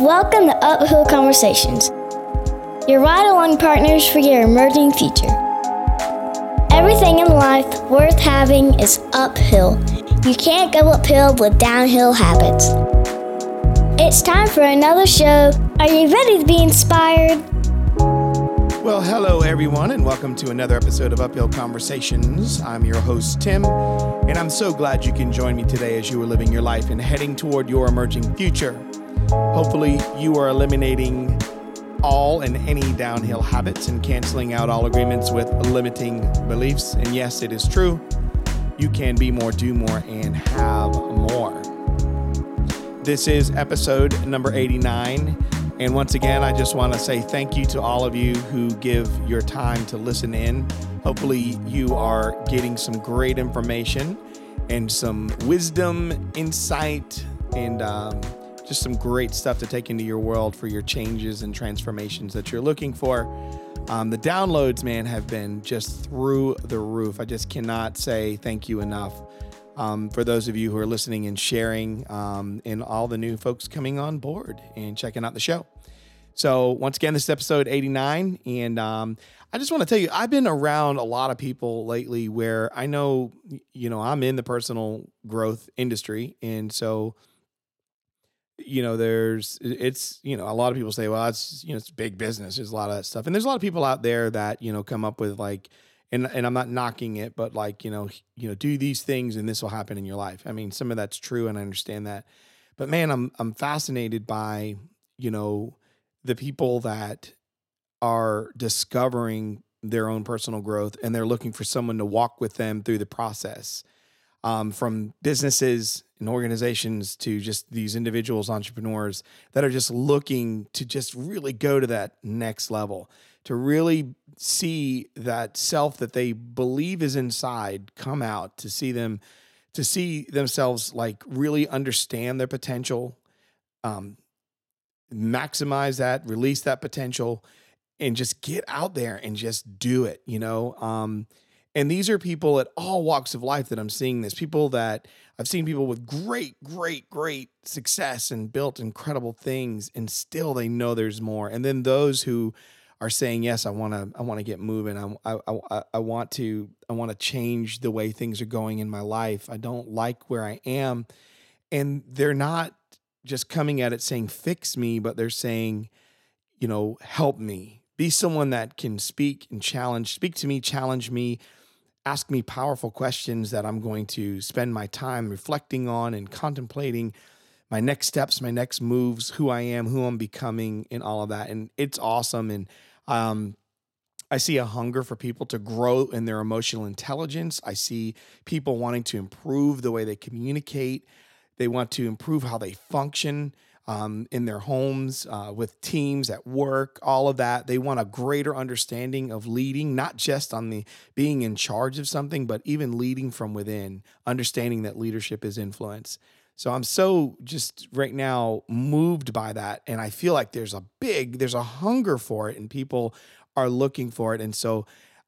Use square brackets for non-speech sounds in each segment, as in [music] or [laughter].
Welcome to Uphill Conversations, your ride along partners for your emerging future. Everything in life worth having is uphill. You can't go uphill with downhill habits. It's time for another show. Are you ready to be inspired? Well, hello everyone, and welcome to another episode of Uphill Conversations. I'm your host, Tim, and I'm so glad you can join me today as you are living your life and heading toward your emerging future. Hopefully, you are eliminating all and any downhill habits and canceling out all agreements with limiting beliefs. And yes, it is true. You can be more, do more, and have more. This is episode number 89. And once again, I just want to say thank you to all of you who give your time to listen in. Hopefully, you are getting some great information and some wisdom, insight, and um, just some great stuff to take into your world for your changes and transformations that you're looking for. Um, the downloads, man, have been just through the roof. I just cannot say thank you enough um, for those of you who are listening and sharing, um, and all the new folks coming on board and checking out the show. So, once again, this is episode 89. And um, I just want to tell you, I've been around a lot of people lately where I know, you know, I'm in the personal growth industry. And so, you know, there's, it's, you know, a lot of people say, well, it's, you know, it's big business. There's a lot of that stuff. And there's a lot of people out there that, you know, come up with like, and and I'm not knocking it, but like you know, you know, do these things and this will happen in your life. I mean, some of that's true, and I understand that, but man, I'm I'm fascinated by you know the people that are discovering their own personal growth and they're looking for someone to walk with them through the process. Um, from businesses and organizations to just these individuals, entrepreneurs that are just looking to just really go to that next level to really see that self that they believe is inside come out to see them to see themselves like really understand their potential um, maximize that release that potential and just get out there and just do it you know? Um, and these are people at all walks of life that i'm seeing this people that i've seen people with great great great success and built incredible things and still they know there's more. And then those who are saying yes i want to i want to get moving. I, I i i want to i want to change the way things are going in my life. I don't like where i am. And they're not just coming at it saying fix me but they're saying you know help me. Be someone that can speak and challenge speak to me challenge me ask me powerful questions that i'm going to spend my time reflecting on and contemplating my next steps my next moves who i am who i'm becoming and all of that and it's awesome and um, I see a hunger for people to grow in their emotional intelligence. I see people wanting to improve the way they communicate. They want to improve how they function um, in their homes, uh, with teams, at work, all of that. They want a greater understanding of leading, not just on the being in charge of something, but even leading from within, understanding that leadership is influence. So I'm so just right now moved by that. And I feel like there's a big, there's a hunger for it and people are looking for it. And so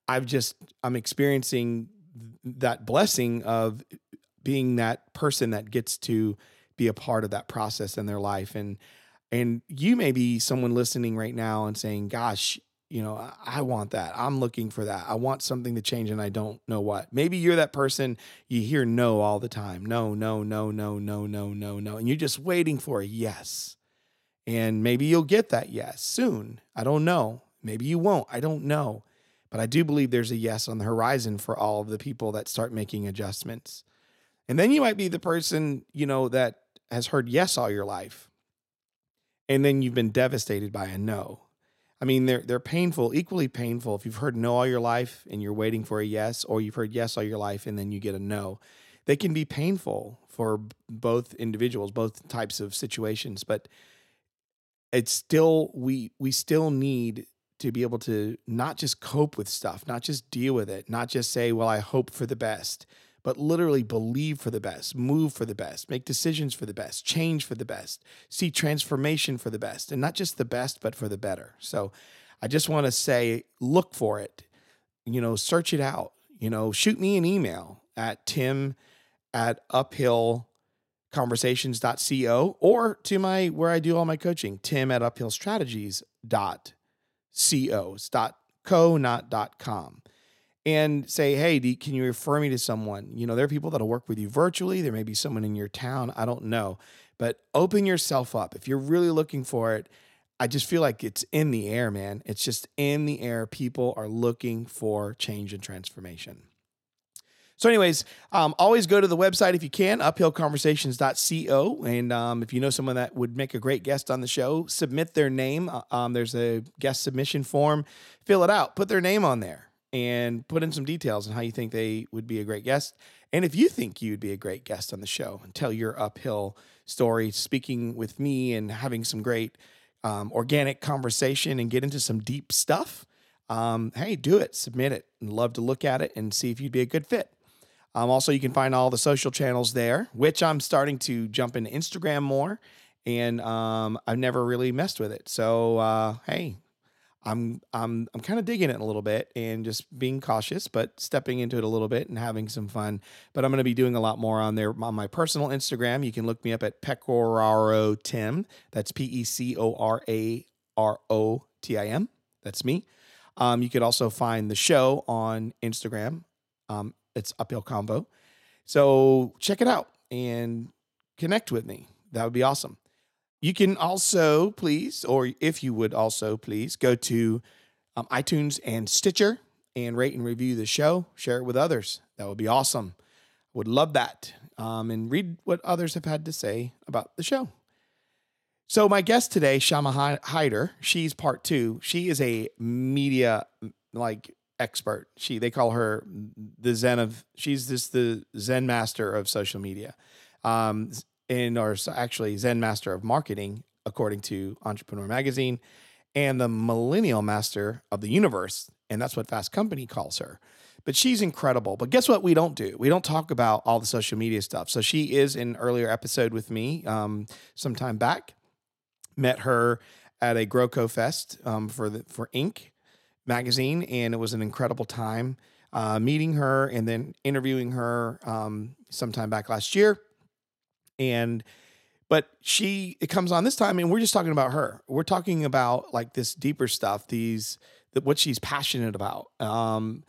I've just, I'm experiencing that blessing of being that person that gets to be a part of that process in their life. And, and you may be someone listening right now and saying, gosh, you know, I want that. I'm looking for that. I want something to change and I don't know what. Maybe you're that person you hear no all the time. No, no, no, no, no, no, no, no. And you're just waiting for a yes. And maybe you'll get that yes soon. I don't know. Maybe you won't. I don't know. But I do believe there's a yes on the horizon for all of the people that start making adjustments. And then you might be the person, you know, that has heard yes all your life. And then you've been devastated by a no I mean, they're they're painful, equally painful. If you've heard no all your life and you're waiting for a yes, or you've heard yes all your life and then you get a no, they can be painful for both individuals, both types of situations. But it's still we we still need to be able to not just cope with stuff, not just deal with it, not just say, "Well, I hope for the best." But literally believe for the best, move for the best, make decisions for the best, change for the best, see transformation for the best, and not just the best, but for the better. So I just want to say, look for it, you know, search it out, you know, shoot me an email at tim at uphill conversations.co or to my where I do all my coaching, tim at uphillstrategies.co. It's dot co, not dot com. And say, hey, can you refer me to someone? You know, there are people that'll work with you virtually. There may be someone in your town. I don't know. But open yourself up. If you're really looking for it, I just feel like it's in the air, man. It's just in the air. People are looking for change and transformation. So, anyways, um, always go to the website if you can, uphillconversations.co. And um, if you know someone that would make a great guest on the show, submit their name. Uh, um, there's a guest submission form. Fill it out, put their name on there, and put in some details on how you think they would be a great guest. And if you think you'd be a great guest on the show and tell your uphill story, speaking with me and having some great um, organic conversation and get into some deep stuff, um, hey, do it, submit it, and love to look at it and see if you'd be a good fit. Um, also, you can find all the social channels there, which I'm starting to jump into Instagram more, and um, I've never really messed with it. So uh, hey, I'm I'm I'm kind of digging it a little bit and just being cautious, but stepping into it a little bit and having some fun. But I'm going to be doing a lot more on there on my personal Instagram. You can look me up at Pecoraro Tim. That's P E C O R A R O T I M. That's me. Um, you could also find the show on Instagram um, it's Uphill Convo. So check it out and connect with me. That would be awesome. You can also, please, or if you would also, please go to um, iTunes and Stitcher and rate and review the show. Share it with others. That would be awesome. Would love that. Um, and read what others have had to say about the show. So, my guest today, Shama Hyder, she's part two. She is a media like expert. She they call her the Zen of she's just the Zen master of social media, um, and or actually Zen master of marketing according to Entrepreneur Magazine, and the Millennial Master of the Universe, and that's what Fast Company calls her. But she's incredible. But guess what? We don't do. We don't talk about all the social media stuff. So she is in earlier episode with me um, some time back. Met her at a GrowCo Fest um, for the for Inc magazine, and it was an incredible time uh, meeting her and then interviewing her um, sometime back last year. And but she it comes on this time, and we're just talking about her. We're talking about like this deeper stuff, these that what she's passionate about. Um,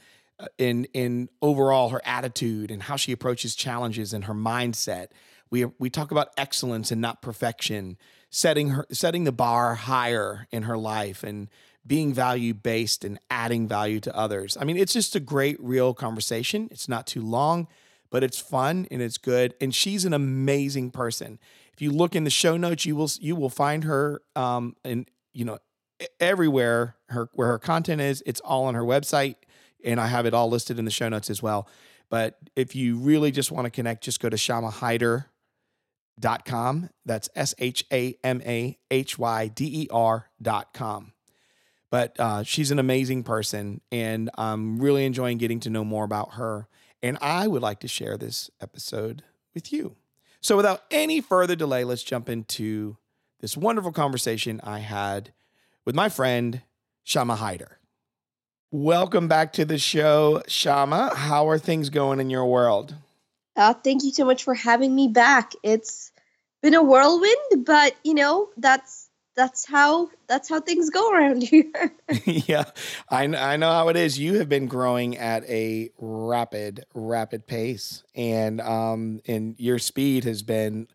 in in overall her attitude and how she approaches challenges and her mindset. We we talk about excellence and not perfection, setting her setting the bar higher in her life and being value based and adding value to others. I mean, it's just a great, real conversation. It's not too long, but it's fun and it's good. And she's an amazing person. If you look in the show notes, you will you will find her um, and you know everywhere her where her content is. It's all on her website, and I have it all listed in the show notes as well. But if you really just want to connect, just go to Shamahyder dot com. That's S H A M A H Y D E R dot com. But uh, she's an amazing person, and I'm really enjoying getting to know more about her. And I would like to share this episode with you. So, without any further delay, let's jump into this wonderful conversation I had with my friend, Shama Hyder. Welcome back to the show, Shama. How are things going in your world? Uh, thank you so much for having me back. It's been a whirlwind, but you know, that's that's how that's how things go around [laughs] here. yeah, I I know how it is. You have been growing at a rapid rapid pace, and um and your speed has been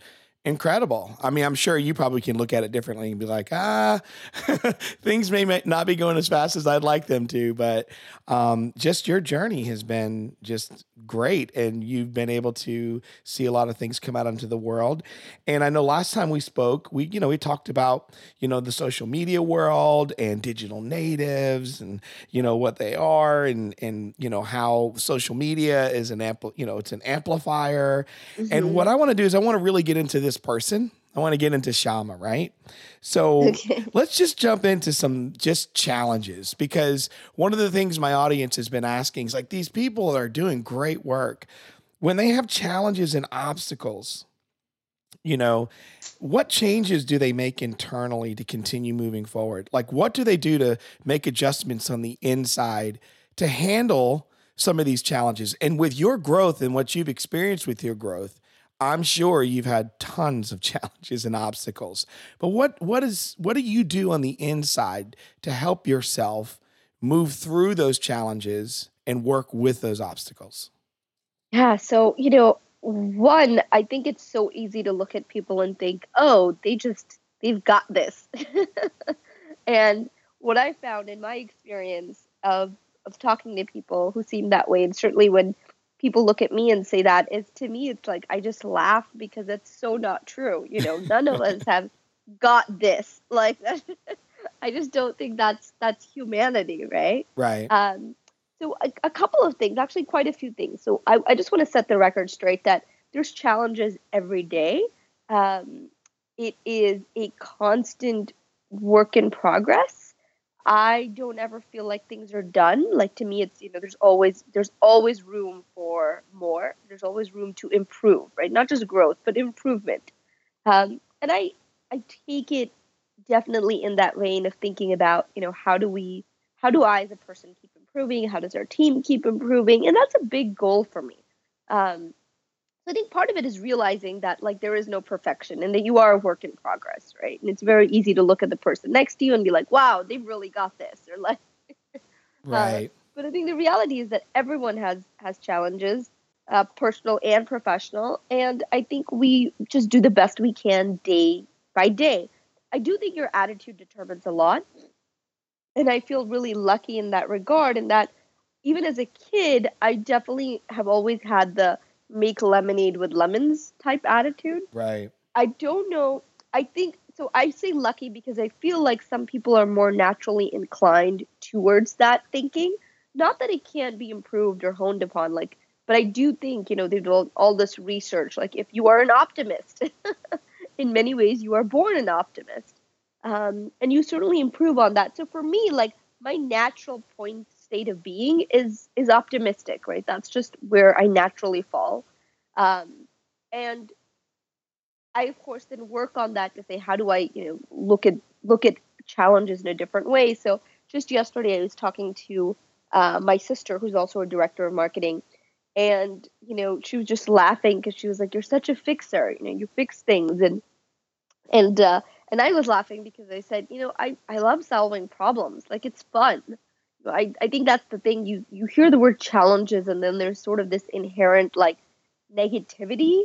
incredible. I mean, I'm sure you probably can look at it differently and be like, ah, [laughs] things may not be going as fast as I'd like them to, but um, just your journey has been just great. And you've been able to see a lot of things come out into the world. And I know last time we spoke, we, you know, we talked about, you know, the social media world and digital natives and, you know, what they are and, and, you know, how social media is an ampli, you know, it's an amplifier. Mm-hmm. And what I want to do is I want to really get into this this person. I want to get into Shama, right? So okay. [laughs] let's just jump into some just challenges because one of the things my audience has been asking is like these people are doing great work. When they have challenges and obstacles, you know, what changes do they make internally to continue moving forward? Like, what do they do to make adjustments on the inside to handle some of these challenges? And with your growth and what you've experienced with your growth, I'm sure you've had tons of [laughs] challenges and obstacles. But what what is what do you do on the inside to help yourself move through those challenges and work with those obstacles? Yeah, so you know, one, I think it's so easy to look at people and think, "Oh, they just they've got this." [laughs] and what I found in my experience of of talking to people who seem that way, and certainly when people look at me and say that is to me it's like i just laugh because it's so not true you know? [laughs] None of us have got this. Like [laughs] i just don't think that's that's humanity right? Right. Um so a, a couple of things actually quite a few things. So i, I just want to set the record straight that there's challenges every day. Um it is a constant work in progress I don't ever feel like things are done. Like to me, it's you know, there's always there's always room for more. There's always room to improve, right? Not just growth, but improvement. Um, and I I take it definitely in that vein of thinking about you know how do we how do I as a person keep improving? How does our team keep improving? And that's a big goal for me. Um, I think part of it is realizing that like there is no perfection and that you are a work in progress, right? And it's very easy to look at the person next to you and be like, "Wow, they've really got this," or like, [laughs] uh, right. Uh, but I think the reality is that everyone has has challenges, uh, personal and professional, and I think we just do the best we can day by day. I do think your attitude determines a lot, and I feel really lucky in that regard. In that, even as a kid, I definitely have always had the make lemonade with lemons type attitude. Right. I don't know. I think so. I say lucky because I feel like some people are more naturally inclined towards that thinking. Not that it can't be improved or honed upon, like, but I do think you know they've done all this research. Like, if you are an optimist, [laughs] in many ways you are born an optimist, um, and you certainly improve on that. So for me, like my natural point state of being is is optimistic, right? That's just where I naturally fall. Um, and I of course then work on that to say how do I, you know, look at look at challenges in a different way. So just yesterday I was talking to uh, my sister who's also a director of marketing and you know she was just laughing because she was like you're such a fixer you know you fix things and and uh and i was laughing because i said you know i i love solving problems like it's fun I, I think that's the thing. You you hear the word challenges and then there's sort of this inherent like negativity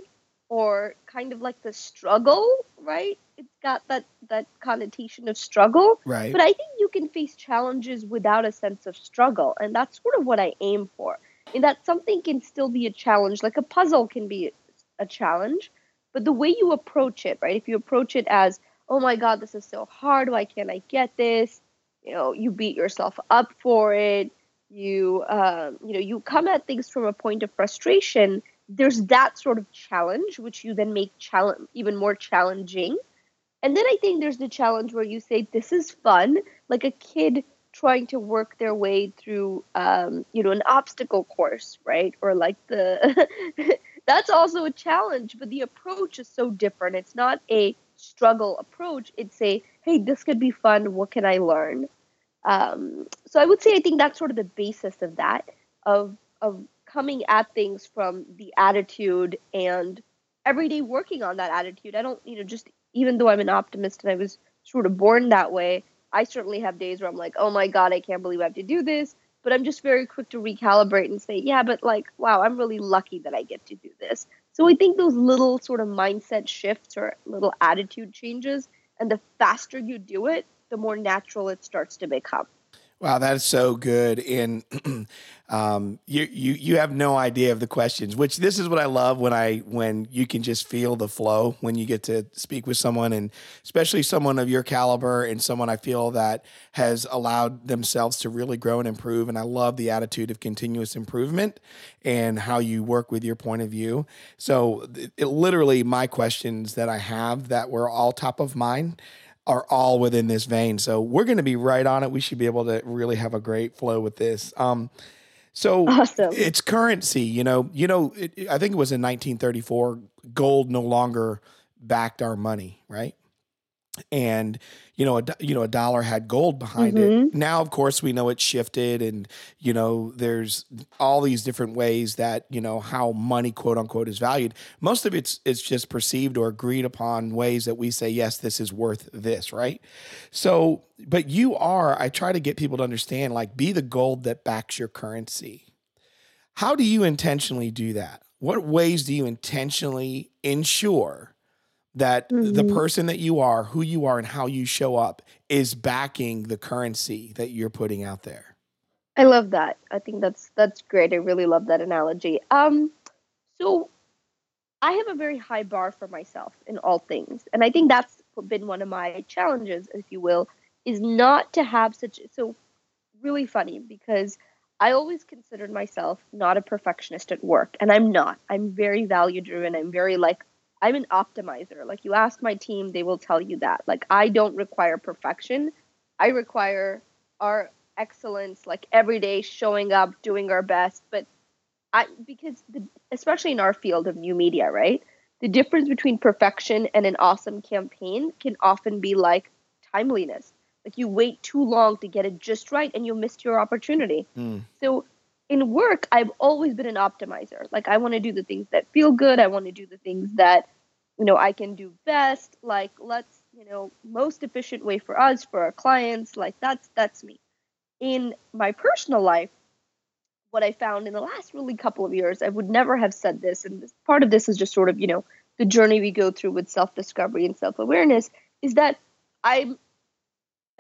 or kind of like the struggle, right? It's got that that connotation of struggle. Right. But I think you can face challenges without a sense of struggle, and that's sort of what I aim for. In that something can still be a challenge, like a puzzle can be a challenge, but the way you approach it, right? If you approach it as, "Oh my god, this is so hard. Why can't I get this?" You know you beat yourself up for it. You um, you know you come at things from a point of frustration. There's that sort of challenge which you then make challenge even more challenging. And then i think there's the challenge where you say this is fun. Like a kid trying to work their way through um, you know an obstacle course right? Or like the [laughs] that's also a challenge but the approach is so different. It's not a struggle approach it's a hey this could be fun what can i learn? Um, so i would say i think that's sort of the basis of that of of coming at things from the attitude and every day working on that attitude. I don't you know just even though i'm an optimist and i was sort of born that way i certainly have days where i'm like oh my god i can't believe i have to do this but i'm just very quick to recalibrate and say yeah but like wow i'm really lucky that i get to do this so I think those little sort of mindset shifts or little attitude changes, and the faster you do it, the more natural it starts to become. Wow, that is so good. And [clears throat] um, you you you have no idea of the questions. Which this is what I love when I when you can just feel the flow when you get to speak with someone, and especially someone of your caliber and someone I feel that has allowed themselves to really grow and improve. And I love the attitude of continuous improvement and how you work with your point of view. So it, it literally my questions that I have that were all top of mind are all within this vein. So we're going to be right on it. We should be able to really have a great flow with this. Um, so awesome. it's currency, you know, you know, it, I think it was in 1934, gold no longer backed our money, right? And you know a you know a dollar had gold behind mm-hmm. it now of course we know it's shifted and you know there's all these different ways that you know how money quote unquote is valued. Most of it's it's just perceived or agreed upon ways that we say yes this is worth this right? So but you are i try to get people to understand like be the gold that backs your currency. How do you intentionally do that? What ways do you intentionally ensure that mm-hmm. the person that you are, who you are, and how you show up is backing the currency that you're putting out there. I love that. I think that's that's great. I really love that analogy. Um, so I have a very high bar for myself in all things, and I think that's been one of my challenges, if you will, is not to have such. So really funny because I always considered myself not a perfectionist at work, and I'm not. I'm very value driven. I'm very like I'm an optimizer. Like you ask my team, they will tell you that. Like I don't require perfection. I require our excellence, like every day showing up, doing our best. But I because the, especially in our field of new media, right? The difference between perfection and an awesome campaign can often be like timeliness. Like you wait too long to get it just right and you missed your opportunity. Mm. So in work, I've always been an optimizer. Like I want to do the things that feel good. I want to do the things that, you know, I can do best. Like let's, you know, most efficient way for us, for our clients. Like that's that's me. In my personal life, what I found in the last really couple of years, I would never have said this, and this, part of this is just sort of, you know, the journey we go through with self-discovery and self-awareness, is that I'm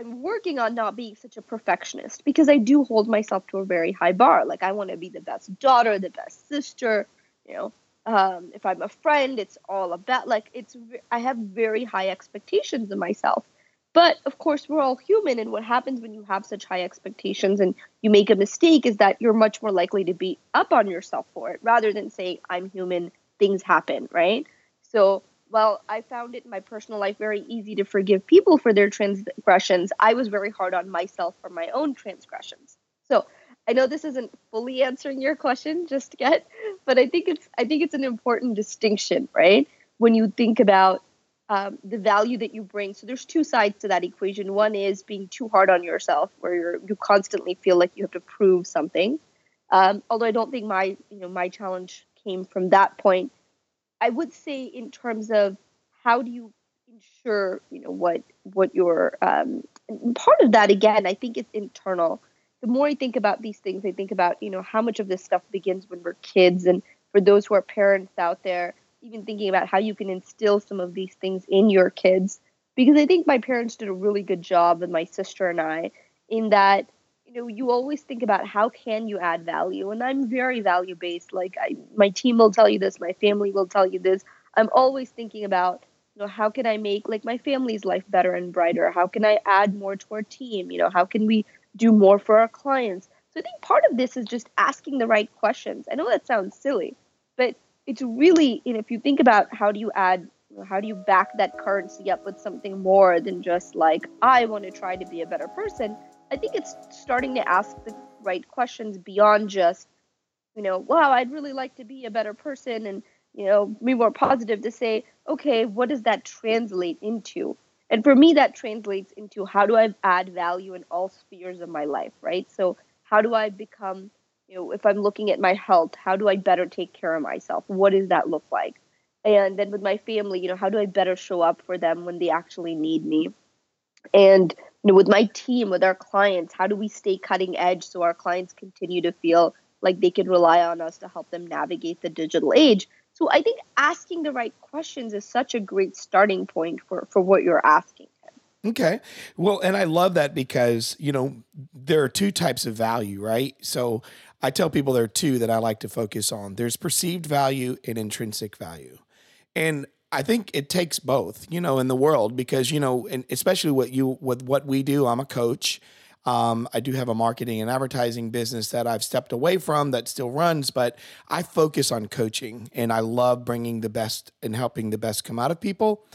I'm working on not being such a perfectionist because I do hold myself to a very high bar. Like I want to be the best daughter, the best sister, you know. Um, if I'm a friend, it's all about like it's. I have very high expectations of myself, but of course we're all human, and what happens when you have such high expectations and you make a mistake is that you're much more likely to beat up on yourself for it rather than say I'm human, things happen, right? So well, I found it in my personal life very easy to forgive people for their transgressions. I was very hard on myself for my own transgressions. So I know this isn't fully answering your question just yet, but I think it's I think it's an important distinction, right? When you think about um, the value that you bring. So there's two sides to that equation. One is being too hard on yourself, where you're you constantly feel like you have to prove something. Um, although I don't think my you know my challenge came from that point I would say in terms of how do you ensure you know what what your um, part of that again I think it's internal. The more I think about these things, I think about you know how much of this stuff begins when we're kids, and for those who are parents out there, even thinking about how you can instill some of these things in your kids. Because I think my parents did a really good job with my sister and I in that you know you always think about how can you add value and i'm very value based like I, my team will tell you this my family will tell you this. I'm always thinking about you know how can i make like my family's life better and brighter? How can i add more to our team? You know how can we do more for our clients? So i think part of this is just asking the right questions. I know that sounds silly but it's really know if you think about how do you add how do you back that currency up with something more than just like i want to try to be a better person I think it's starting to ask the right questions beyond just, you know, wow, I'd really like to be a better person and, you know, be more positive to say, okay, what does that translate into? And for me, that translates into how do I add value in all spheres of my life, right? So, how do I become, you know, if I'm looking at my health, how do I better take care of myself? What does that look like? And then with my family, you know, how do I better show up for them when they actually need me? And you know, with my team, with our clients, how do we stay cutting edge so our clients continue to feel like they can rely on us to help them navigate the digital age? So I think asking the right questions is such a great starting point for, for what you're asking. Okay. Well, and I love that because, you know, there are two types of value, right? So I tell people there are two that I like to focus on there's perceived value and intrinsic value. And I think it takes both, you know, in the world because you know, and especially what you with what we do. I'm a coach. Um, I do have a marketing and advertising business that I've stepped away from that still runs, but I focus on coaching and I love bringing the best and helping the best come out of people.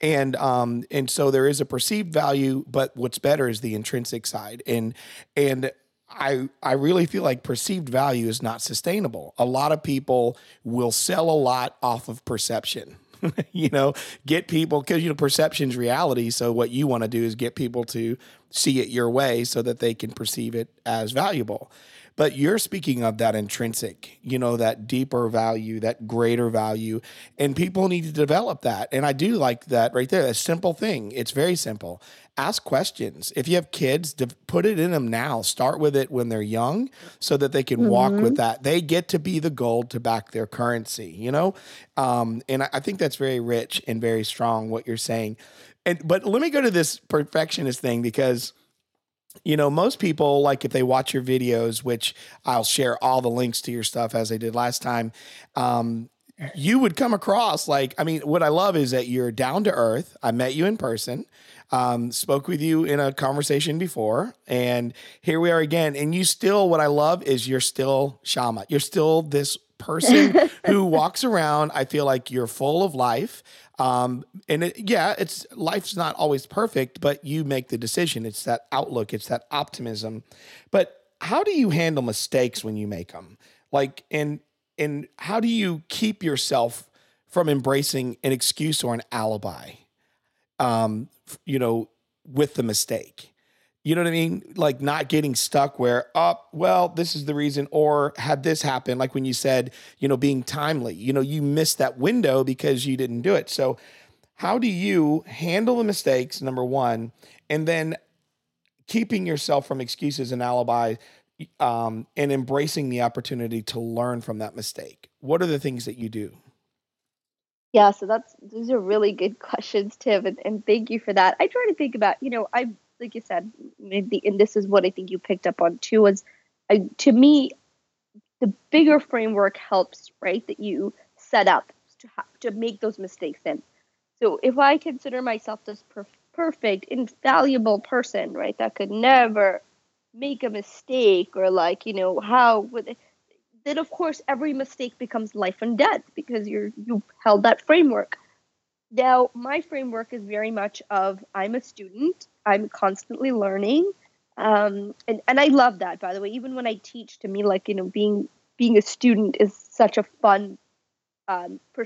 And um, and so there is a perceived value, but what's better is the intrinsic side. And and I I really feel like perceived value is not sustainable. A lot of people will sell a lot off of perception [laughs] you know, get people because you know perception's reality. So what you want to do is get people to see it your way so that they can perceive it as valuable. But you're speaking of that intrinsic, you know, that deeper value, that greater value, and people need to develop that. And I do like that right there. A simple thing. It's very simple. Ask questions. If you have kids, put it in them now. Start with it when they're young so that they can mm-hmm. walk with mm-hmm. that. They get to be the gold to back their currency, you know? Um, and I think that's very rich and very strong what you're saying. And but let me go to this perfectionist thing because you know, most people, like if they watch your videos, which I'll share all the links to your stuff as I did last time, um, you would come across like, I mean, what I love is that you're down to earth. I met you in person, um, spoke with you in a conversation before, and here we are again. And you still, what I love is you're still Shama. You're still this person [laughs] who walks around. I feel like you're full of life. Um, and it, yeah, it's life's not always perfect, but you make the decision. It's that outlook, it's that optimism. But how do you handle mistakes when you make them? Like, and and how do you keep yourself from embracing an excuse or an alibi? Um, you know, with the mistake. You know what I mean? Like not getting stuck where, oh, well, this is the reason, or had this happen, like when you said, you know, being timely, you know, you missed that window because you didn't do it. So, how do you handle the mistakes, number one, and then keeping yourself from excuses and alibi um, and embracing the opportunity to learn from that mistake? What are the things that you do? Yeah, so that's those are really good [laughs] questions, Tim, and, and thank you for that. I try to think about, you know, I like you said, and this is what I think you picked up on too, was I, to me, the bigger framework helps, right? That you set up to to make those mistakes in. So if I consider myself this per- perfect, infallible person, right, that could never make a mistake or like, you know, how would it, then of course every mistake becomes life and death because you're you held that framework. Now, my framework is very much of I'm a student, I'm constantly learning. Um, and, and I love that, by the way. Even when I teach, to me, like, you know, being being a student is such a fun um, per-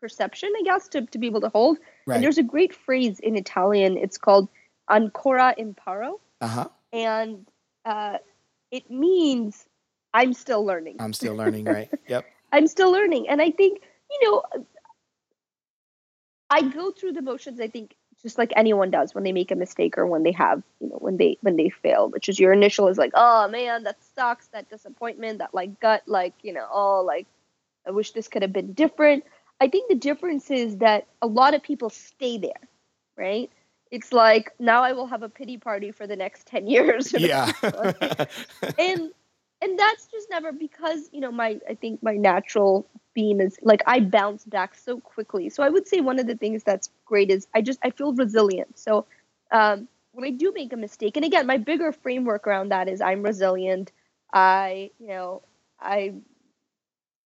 perception, I guess, to, to be able to hold. Right. And there's a great phrase in Italian. It's called ancora imparo. Uh-huh. And uh, it means I'm still learning. I'm still [laughs] learning, right? Yep. I'm still learning. And I think, you know, I go through the motions, I think, just like anyone does when they make a mistake or when they have, you know, when they when they fail, which is your initial is like, oh man, that sucks, that disappointment, that like gut, like, you know, oh like I wish this could have been different. I think the difference is that a lot of people stay there, right? It's like now I will have a pity party for the next 10 years. [laughs] Yeah. [laughs] and and that's just never because, you know, my I think my natural beam is like I bounce back so quickly. So I would say one of the things that's great is I just I feel resilient. So um, when I do make a mistake, and again, my bigger framework around that is I'm resilient. I you know I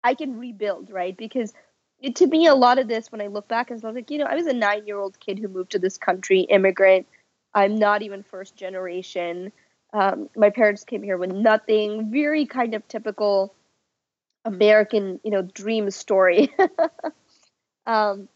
I can rebuild right because it, to me a lot of this when I look back is like you know I was a nine year old kid who moved to this country immigrant. I'm not even first generation. Um, my parents came here with nothing. Very kind of typical American, you know, dream story. [laughs] um,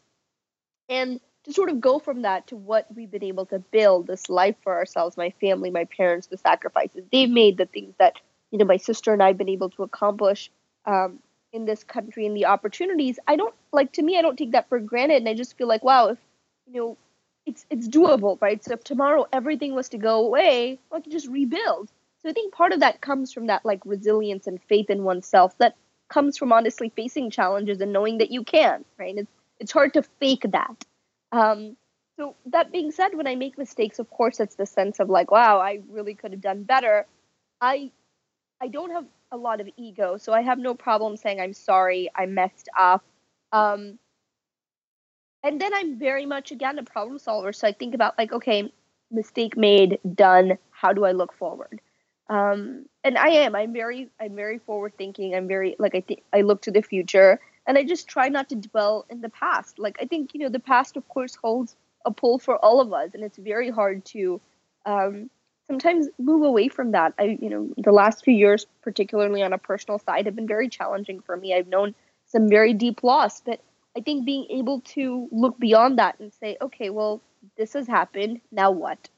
and to sort of go from that to what we've been able to build this life for ourselves, my family, my parents, the sacrifices they've made, the things that you know my sister and I've been able to accomplish um, in this country, and the opportunities. I don't like to me. I don't take that for granted, and I just feel like, wow, if you know, it's it's doable, right? So if tomorrow everything was to go away, I could just rebuild. So I think part of that comes from that like resilience and faith in oneself that comes from honestly facing challenges and knowing that you can, right? It's it's hard to fake that. Um, so that being said, when I make mistakes, of course, it's the sense of like, wow, I really could have done better. I I don't have a lot of ego, so I have no problem saying I'm sorry, I messed up. Um, and then I'm very much again a problem solver. So I think about like, okay, mistake made, done. How do I look forward? Um, and I am. I'm very. I'm very forward thinking. I'm very like I think I look to the future, and I just try not to dwell in the past. Like I think you know the past, of course, holds a pull for all of us, and it's very hard to um, sometimes move away from that. I you know the last few years, particularly on a personal side, have been very challenging for me. I've known some very deep loss, but I think being able to look beyond that and say, okay, well, this has happened. Now what?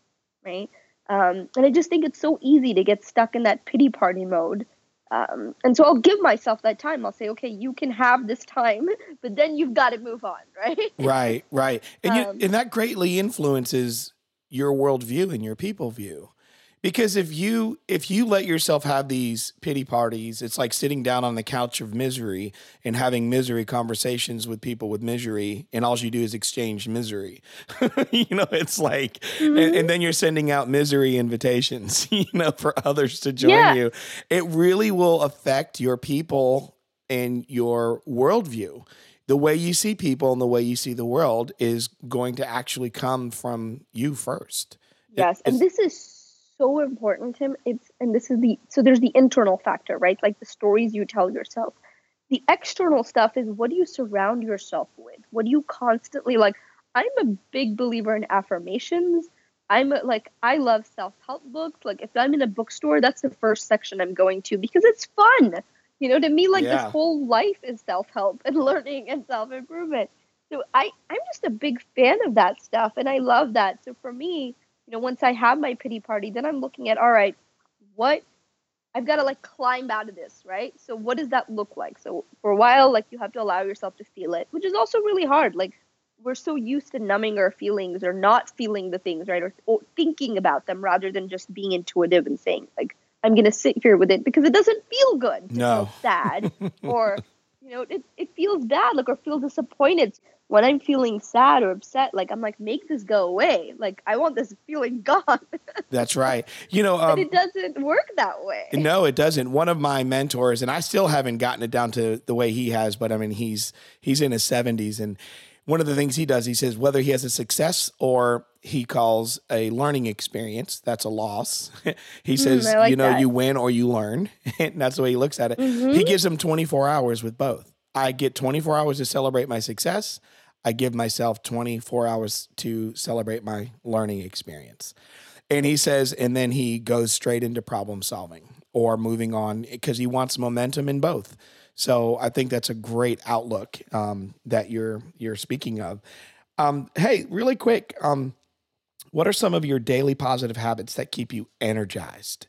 Right? Um, and I just think it's so easy to get stuck in that pity party mode. Um, and so I'll give myself that time. I'll say, okay, you can have this time, [laughs] but then you've got to move on, [laughs] right? right, right. And, you, um, and that greatly influences your worldview and your people view because if you if you let yourself have these pity parties it's like sitting down on the couch of misery and having misery conversations with people with misery and all you do is exchange misery [laughs] you know it's like mm-hmm. and, and, then you're sending out misery invitations [laughs] you know for others to join yeah. you it really will affect your people and your worldview the way you see people and the way you see the world is going to actually come from you first yes it, and this is so important, Tim. It's and this is the so there's the internal factor, right? Like the stories you tell yourself. The external stuff is what do you surround yourself with? What do you constantly like? I'm a big believer in affirmations. I'm a, like I love self-help books. Like if I'm in a bookstore, that's the first section I'm going to because it's fun. You know, to me, like yeah. this whole life is self-help and [laughs] learning and self-improvement. So I I'm just a big fan of that stuff, and I love that. So for me, you know, once I have my pity party, then I'm looking at, all right, what I've got to like climb out of this, right? So what does that look like? So for a while, like you have to allow yourself to feel it, which is also really hard. Like we're so used to numbing our feelings or not feeling the things, right? Or, or thinking about them rather than just being intuitive and saying, like, I'm going to sit here with it because it doesn't feel good to no. feel sad [laughs] or, you know, it, it feels bad, like, or feel disappointed when I'm feeling sad or upset, like I'm like, make this go away. Like I want this feeling [laughs] gone. That's right. You know, [laughs] um, but it doesn't work that way. No, it doesn't. One of my mentors, and I still haven't gotten it down to the way he has, but I mean, he's he's in his seventies, and one of the things he does, he says whether he has a success or he calls a learning experience, that's a loss. [laughs] he mm, says, mm, like you know, that. you win or you learn, and that's the way he looks at it. Mm-hmm. He gives him 24 hours with both. I get 24 hours to celebrate my success. I give myself 24 hours to celebrate my learning experience. And he says, and then he goes straight into problem solving or moving on because he wants momentum in both. So I think that's a great outlook um, that you're you're speaking of. Um, hey, really quick, um, what are some of your daily positive habits that keep you energized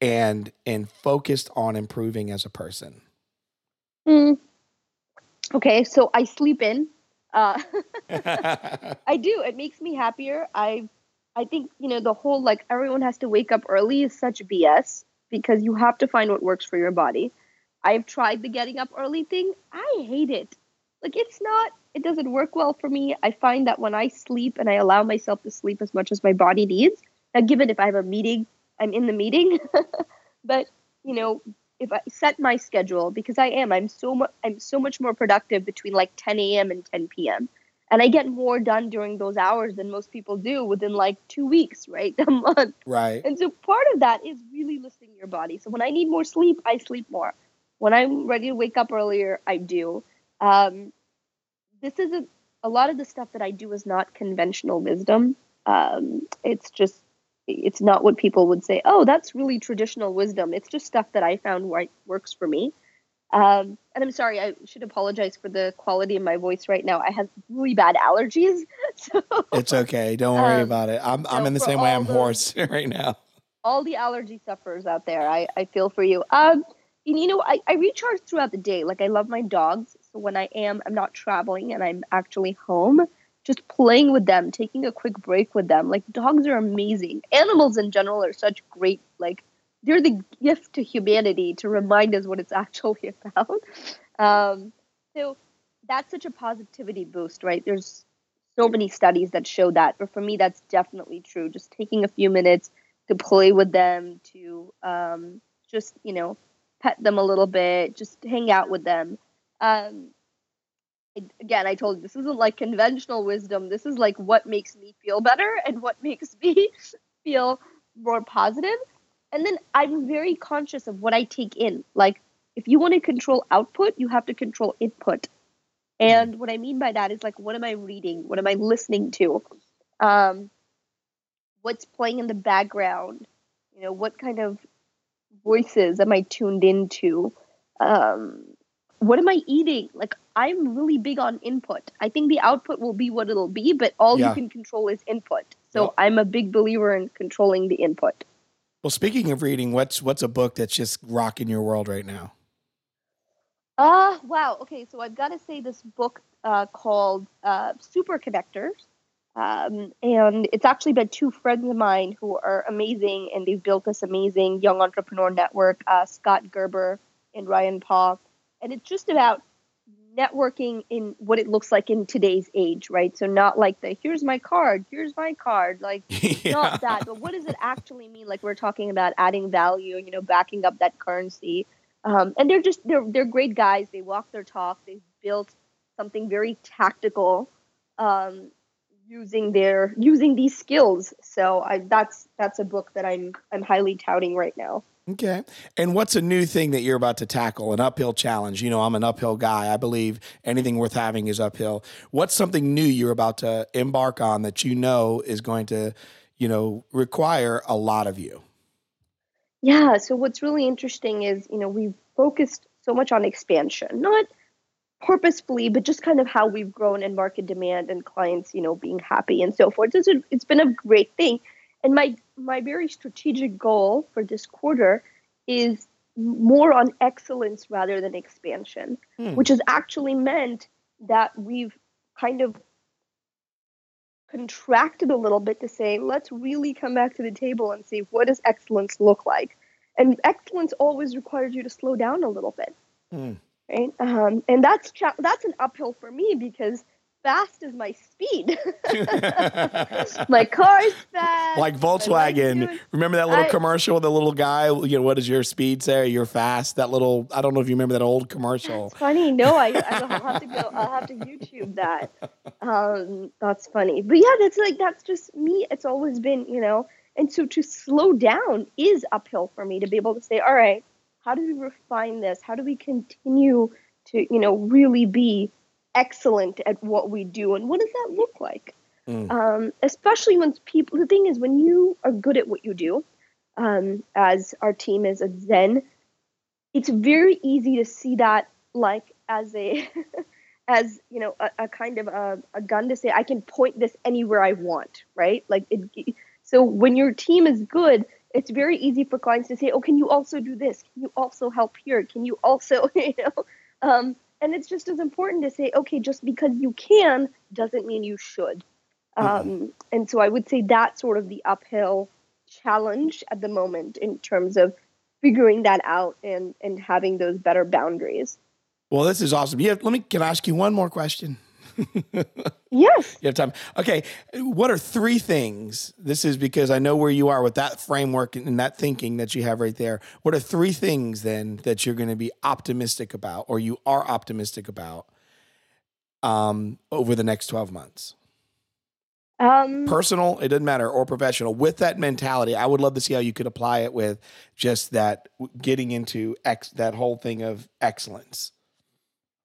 and and focused on improving as a person? Mm. Okay, so I sleep in. Uh, [laughs] [laughs] I do. It makes me happier. I I think you know the whole like everyone has to wake up early is such BS because you have to find what works for your body. I've tried the getting up early thing. I hate it. Like it's not. It doesn't work well for me. I find that when I sleep and I allow myself to sleep as much as my body needs. Now, given if I have a meeting, I'm in the meeting. [laughs] but you know, if I set my schedule because I am, I'm so much, I'm so much more productive between like 10 a.m. and 10 p.m. And I get more done during those hours than most people do within like two weeks, right? [laughs] A month. Right. And so part of that is really listening to your body. So when I need more sleep, I sleep more. When I'm ready to wake up earlier, I do. Um, this is a, a lot of the stuff that I do is not conventional wisdom. Um, it's just it's not what people would say oh that's really traditional wisdom. It's just stuff that i found right works for me. Um, and i'm sorry i should apologize for the quality of my voice right now. I have really bad allergies [laughs] so it's okay. Don't worry um, about it. I'm, I'm in the same way i'm the, hoarse [laughs] right now. all the allergy sufferers out there i, I feel for you. Um, and, you know I, I recharge throughout the day. Like i love my dogs. So when i am i'm not traveling and i'm actually home just playing with them, taking a quick break with them. Like dogs are amazing. Animals in general are such great like they're the gift to humanity to remind us what it's [laughs] actually about. Um, so that's such a positivity boost, right? There's so many studies that show that, but for me, that's definitely true. Just taking a few minutes to play with them, to um, just you know pet them a little bit, just hang out with them. Um, again, I told you this isn't like conventional wisdom. This is like what makes me feel better and what makes me [laughs] feel more positive. And then I'm very conscious of what I take in. Like, if you want to control output, you have to control input. And what I mean by that is like, what am I reading? What am I listening to? Um, what's playing in the background? You know, what kind of voices am I tuned into? Um, what am I eating? Like I'm really big on input. I think the output will be what it'll be, but all yeah. you can control is input. So yep. I'm a big believer in controlling the input. Well, speaking of reading, what's what's a book that's just rocking your world right now? Ah, uh, wow. Okay, so I've got to say this book uh, called uh, Super Connectors. Um, and it's actually been two friends of mine who are amazing, and they've built this amazing young entrepreneur network, uh, Scott Gerber and Ryan Paul. And it's just about networking in what it looks like in today's age, right? So not like the here's my card, here's my card, like [laughs] yeah. not that, but what does it actually mean? Like we're talking about adding value, you know, backing up that currency. Um, and they're just they're they're great guys. They walk their talk. They've built something very tactical um, using their using these skills. So I, that's that's a book that I'm I'm highly touting right now. Okay. And what's a new thing that you're about to tackle? An uphill challenge. You know, I'm an uphill guy. I believe anything worth having is uphill. What's something new you're about to embark on that you know is going to, you know, require a lot of you? Yeah. So what's really interesting is, you know, we've focused so much on expansion, not purposefully, but just kind of how we've grown in market demand and clients, you know, being happy and so forth. It's, it's been a great thing. And my my very strategic goal for this quarter is more on excellence rather than expansion, hmm. which has actually meant that we've kind of contracted a little bit to say, let's really come back to the table and see what does excellence look like. And excellence always requires you to slow down a little bit. Hmm right? Um, and that's cha- that's an uphill for me because fast is my speed. [laughs] my car's fast. Like Volkswagen. Remember that little I, commercial? With the little guy. You know, what does your speed say? You're fast. That little. I don't know if you remember that old commercial. That's funny. No, I, I'll [laughs] have to go. I'll have to YouTube that. Um, that's funny. But yeah, that's like that's just me. It's always been, you know. And so to slow down is uphill for me to be able to say, all right, how do we refine this? How do we continue to, you know, really be excellent at what we do? And what does that look like? Mm. Um, especially when people, the thing is, when you are good at what you do, um, as our team is at Zen, it's very easy to see that like as a, [laughs] as you know, a, a kind of a, a, gun to say I can point this anywhere I want, right? Like, it, so when your team is good, it's very easy for clients to say, "Oh, can you also do this? Can you also help here? Can you also, [laughs] you know?" Um, and it's just as important to say, "Okay, just because you can doesn't mean you should." Mm-hmm. Um, and so I would say that's sort of the uphill challenge at the moment in terms of figuring that out and and having those better boundaries. Well, this is awesome. Yeah, let me can I ask you one more question? [laughs] yes. You have time. Okay. What are three things? This is because I know where you are with that framework and that thinking that you have right there. What are three things then that you're going to be optimistic about or you are optimistic about um, over the next 12 months? Um, Personal, it doesn't matter, or professional. With that mentality, I would love to see how you could apply it with just that getting into ex, that whole thing of excellence.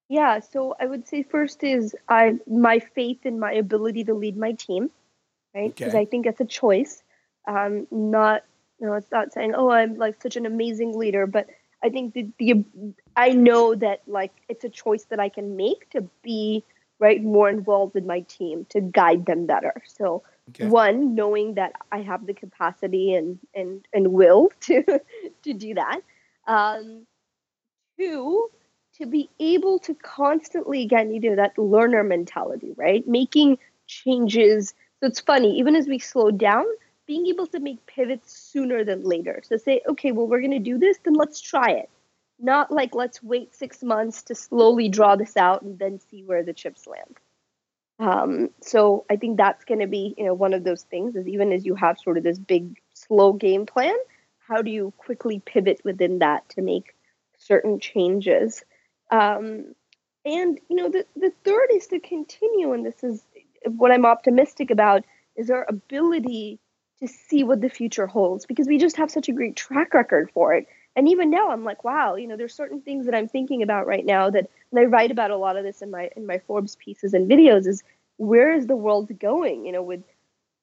Yeah, so I would say first is I my faith in my ability to lead my team, right? Because okay. I think it's a choice. Um, not you know, it's not saying, oh, I'm like such an amazing leader, but I think the, the I know that like it's a choice that I can make to be right more involved in my team to guide them better. So okay. one, knowing that I have the capacity and and and will [laughs] to to do that. Um, two, to be able to constantly again you that learner mentality right? Making changes. So it's funny even as we slow down being able to make pivots sooner than later. So say okay well we're going to do this then let's try it. Not like let's wait six months to slowly draw this out and then see where the chips land. Um, so i think that's going to be you know one of those things is even as you have sort of this big slow game plan how do you quickly pivot within that to make certain changes um, and you know, the the third is to continue, and this is what I'm optimistic about, is our ability to see what the future holds because we just have such a great track record for it. And even now, I'm like, wow, you know, there's certain things that I'm thinking about right now that, and I write about a lot of this in my in my Forbes pieces and videos. Is where is the world going? You know, with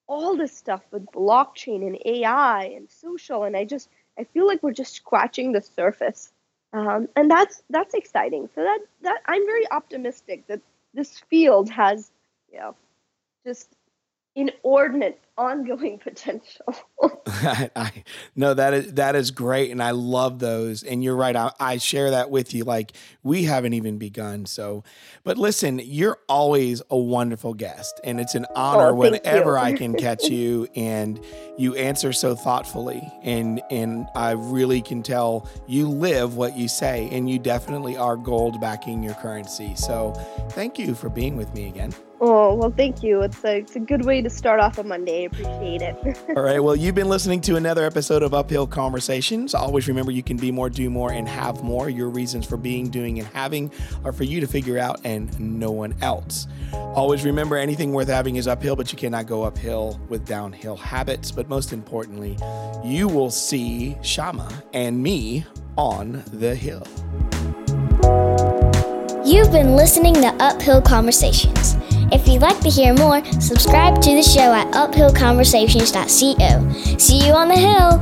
all this stuff with blockchain and AI and social, and I just I feel like we're just scratching the surface um, and that's that's exciting. So that that I'm very optimistic that this field has, you know, just inordinate ongoing [laughs] potential. I, [laughs] I, no, that is that is great, and I love those. And you're right, I, I, share that with you. Like we haven't even begun. So, but listen, you're always a wonderful guest, and it's an honor oh, whenever I can [laughs] catch you, and you answer so thoughtfully, and and I really can tell you live what you say, and you definitely are gold backing your currency. So, thank you for being with me again. Oh, well, thank you. It's a, it's a good way to start off a Monday. I appreciate it. [laughs] All right. Well, you've been listening to another episode of Uphill Conversations. Always remember you can be more, do more, and have more. Your reasons for being, doing, and having are for you to figure out and no one else. Always remember anything worth having is uphill, but you cannot go uphill with downhill habits. But most importantly, you will see Shama and me on the hill. You've been listening to Uphill Conversations. If you'd like to hear more, subscribe to the show at uphillconversations.co. See you on the hill!